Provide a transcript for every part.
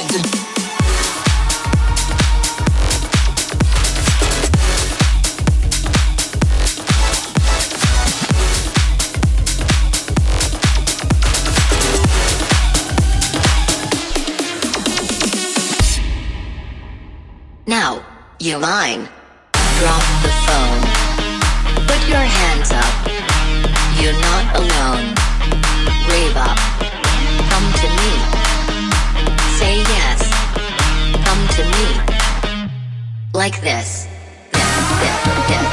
Now, you mine. Drop the phone. Put your hands up. You're not alone. Rave up. like this. this, this, this.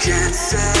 can't say.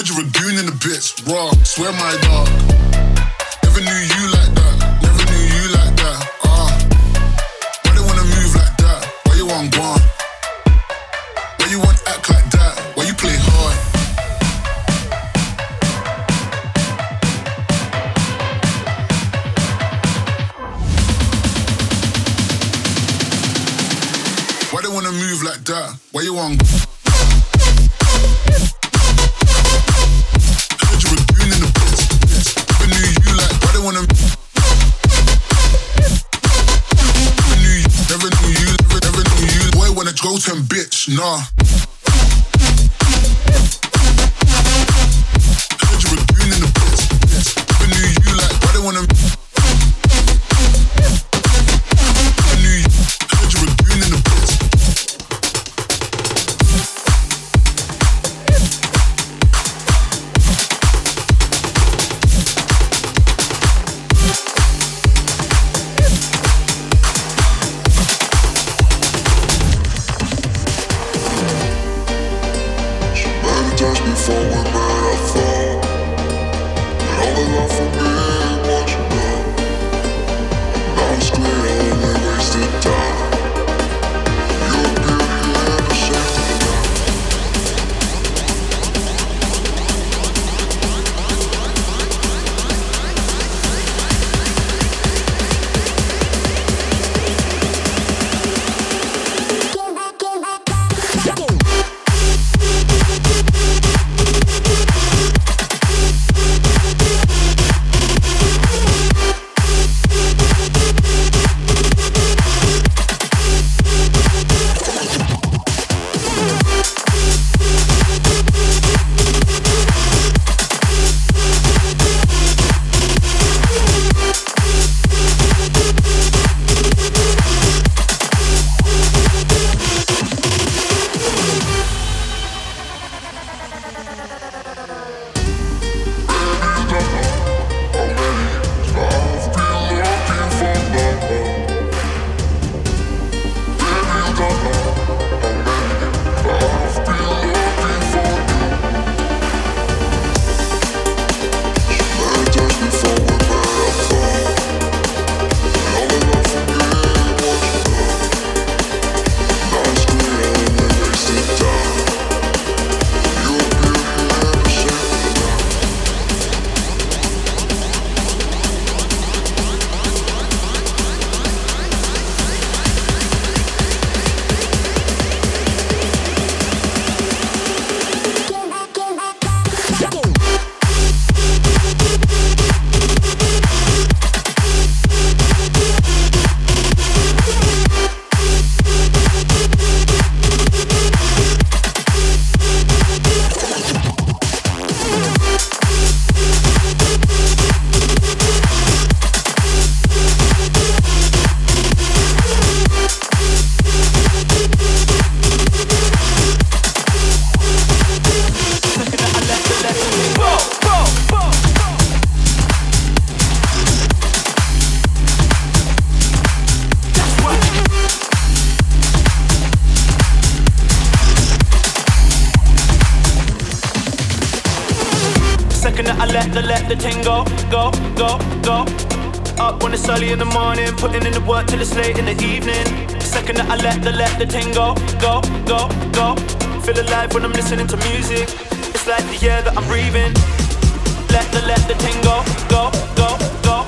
Heard you're a goon in the bitch, raw. Swear my dog. Never knew you like that. Never knew you like that. Ah. Uh. Why they wanna move like that? Why you want gone? Why you want act like that? Why you play hard? Why they wanna move like that? Why you want? Nah. Early in the morning, putting in the work till it's late in the evening. The Second that I let the let the ting go, go, go, go. Feel alive when I'm listening to music. It's like the air that I'm breathing. Let the let the ting go, go, go, go.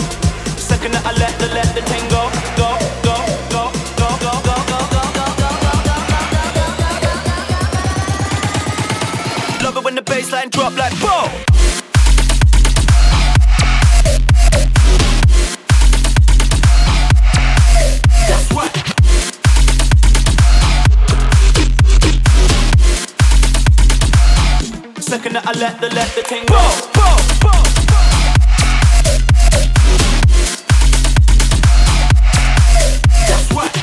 The Second that I let the let the ting go, go, go, go, go, go, go, go, go, go, go, go, go. Love it when the bassline drop like boom. Second that I let the let the ting go. That's right.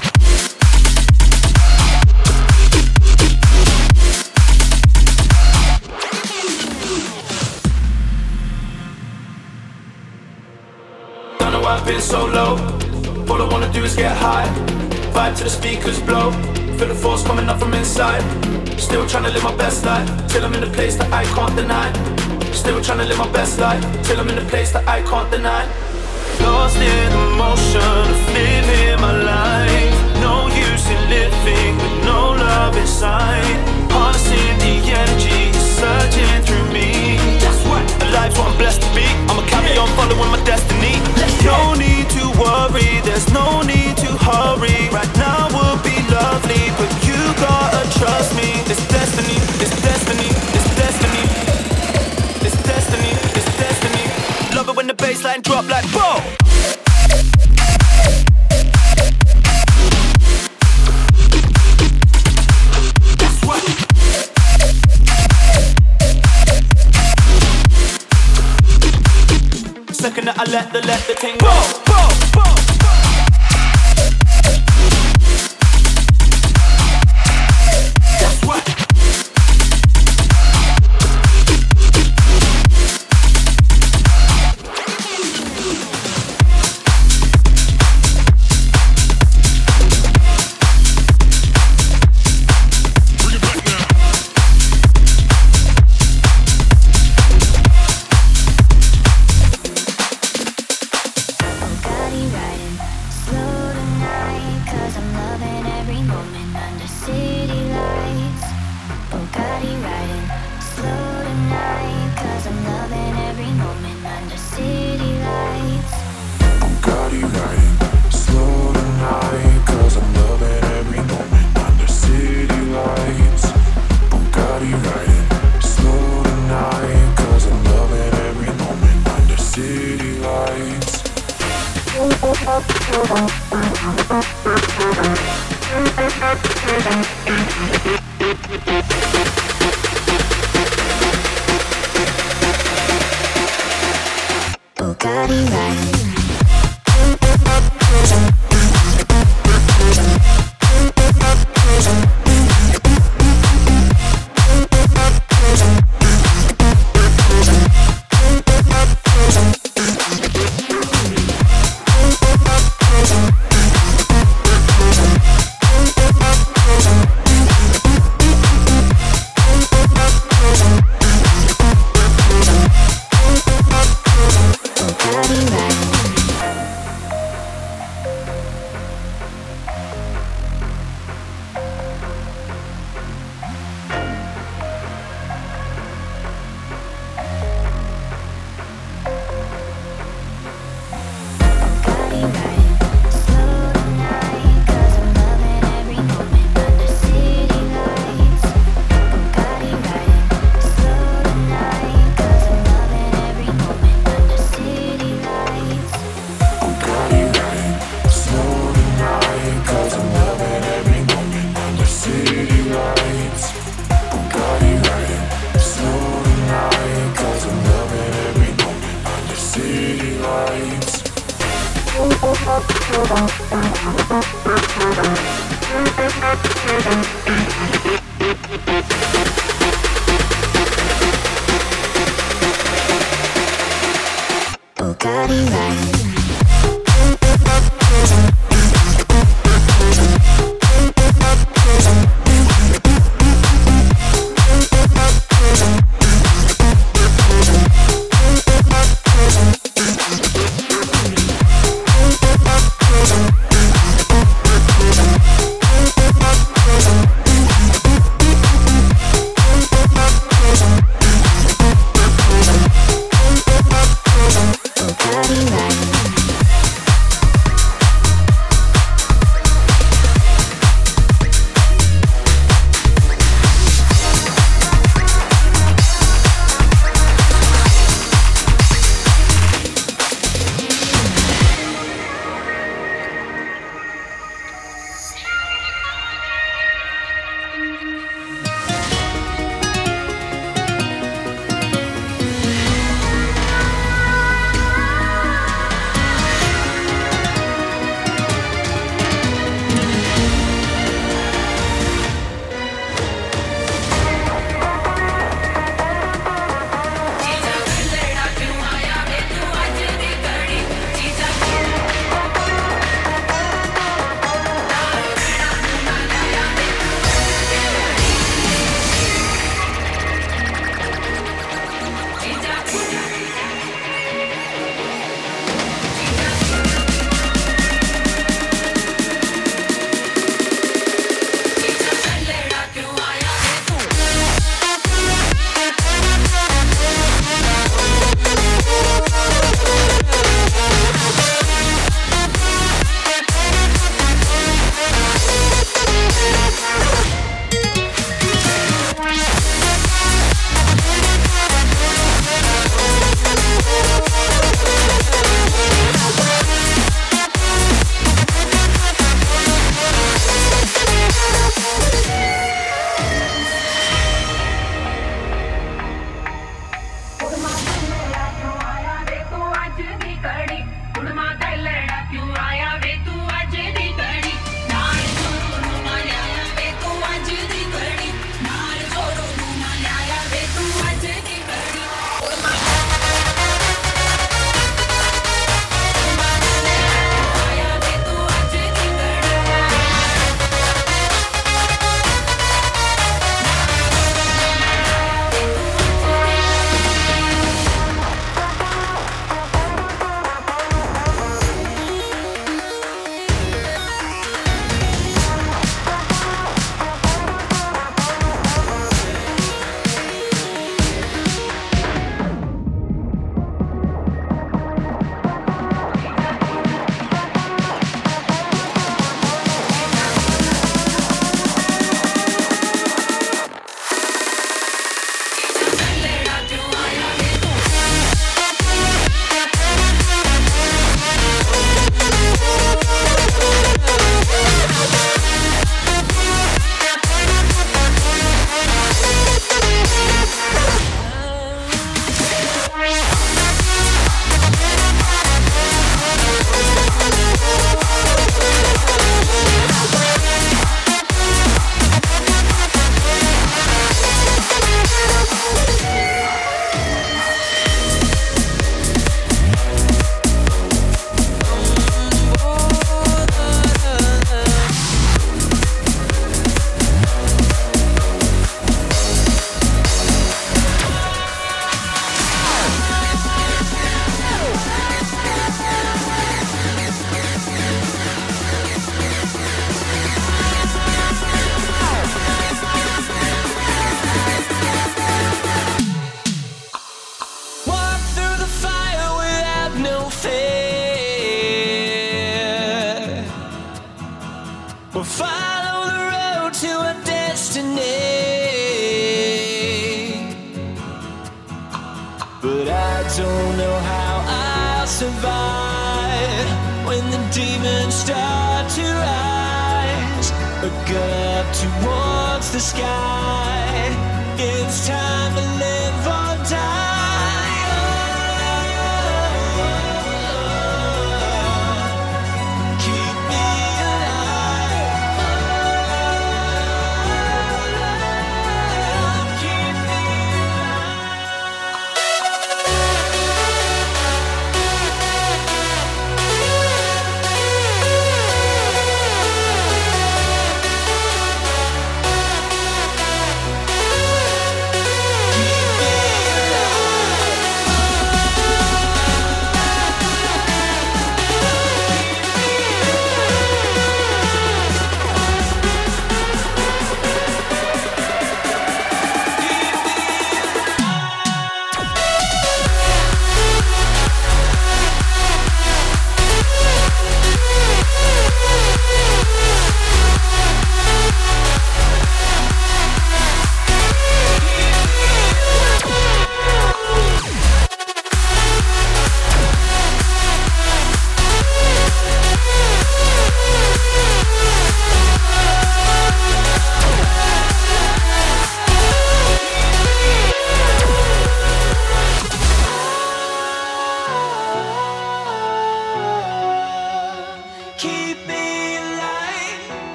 Don't know why I've been so low. All I wanna do is get high. Vibe to the speakers blow. Feel the force coming up from inside. Still trying to live my best life till I'm in a place that I can't deny. Still trying to live my best life till I'm in a place that I can't deny. Lost in the motion of living my life. No use in living with no love inside. Harnessing the energy surging through me. That's what life's what I'm blessed to be. I'ma carry on following my destiny. No need to worry, there's no need to hurry. Right now lovely, but you gotta trust me. It's destiny, it's destiny, it's destiny. It's destiny, it's destiny. Love it when the bassline drop like boom. Second that I let the let the ting go. Thank you.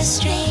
That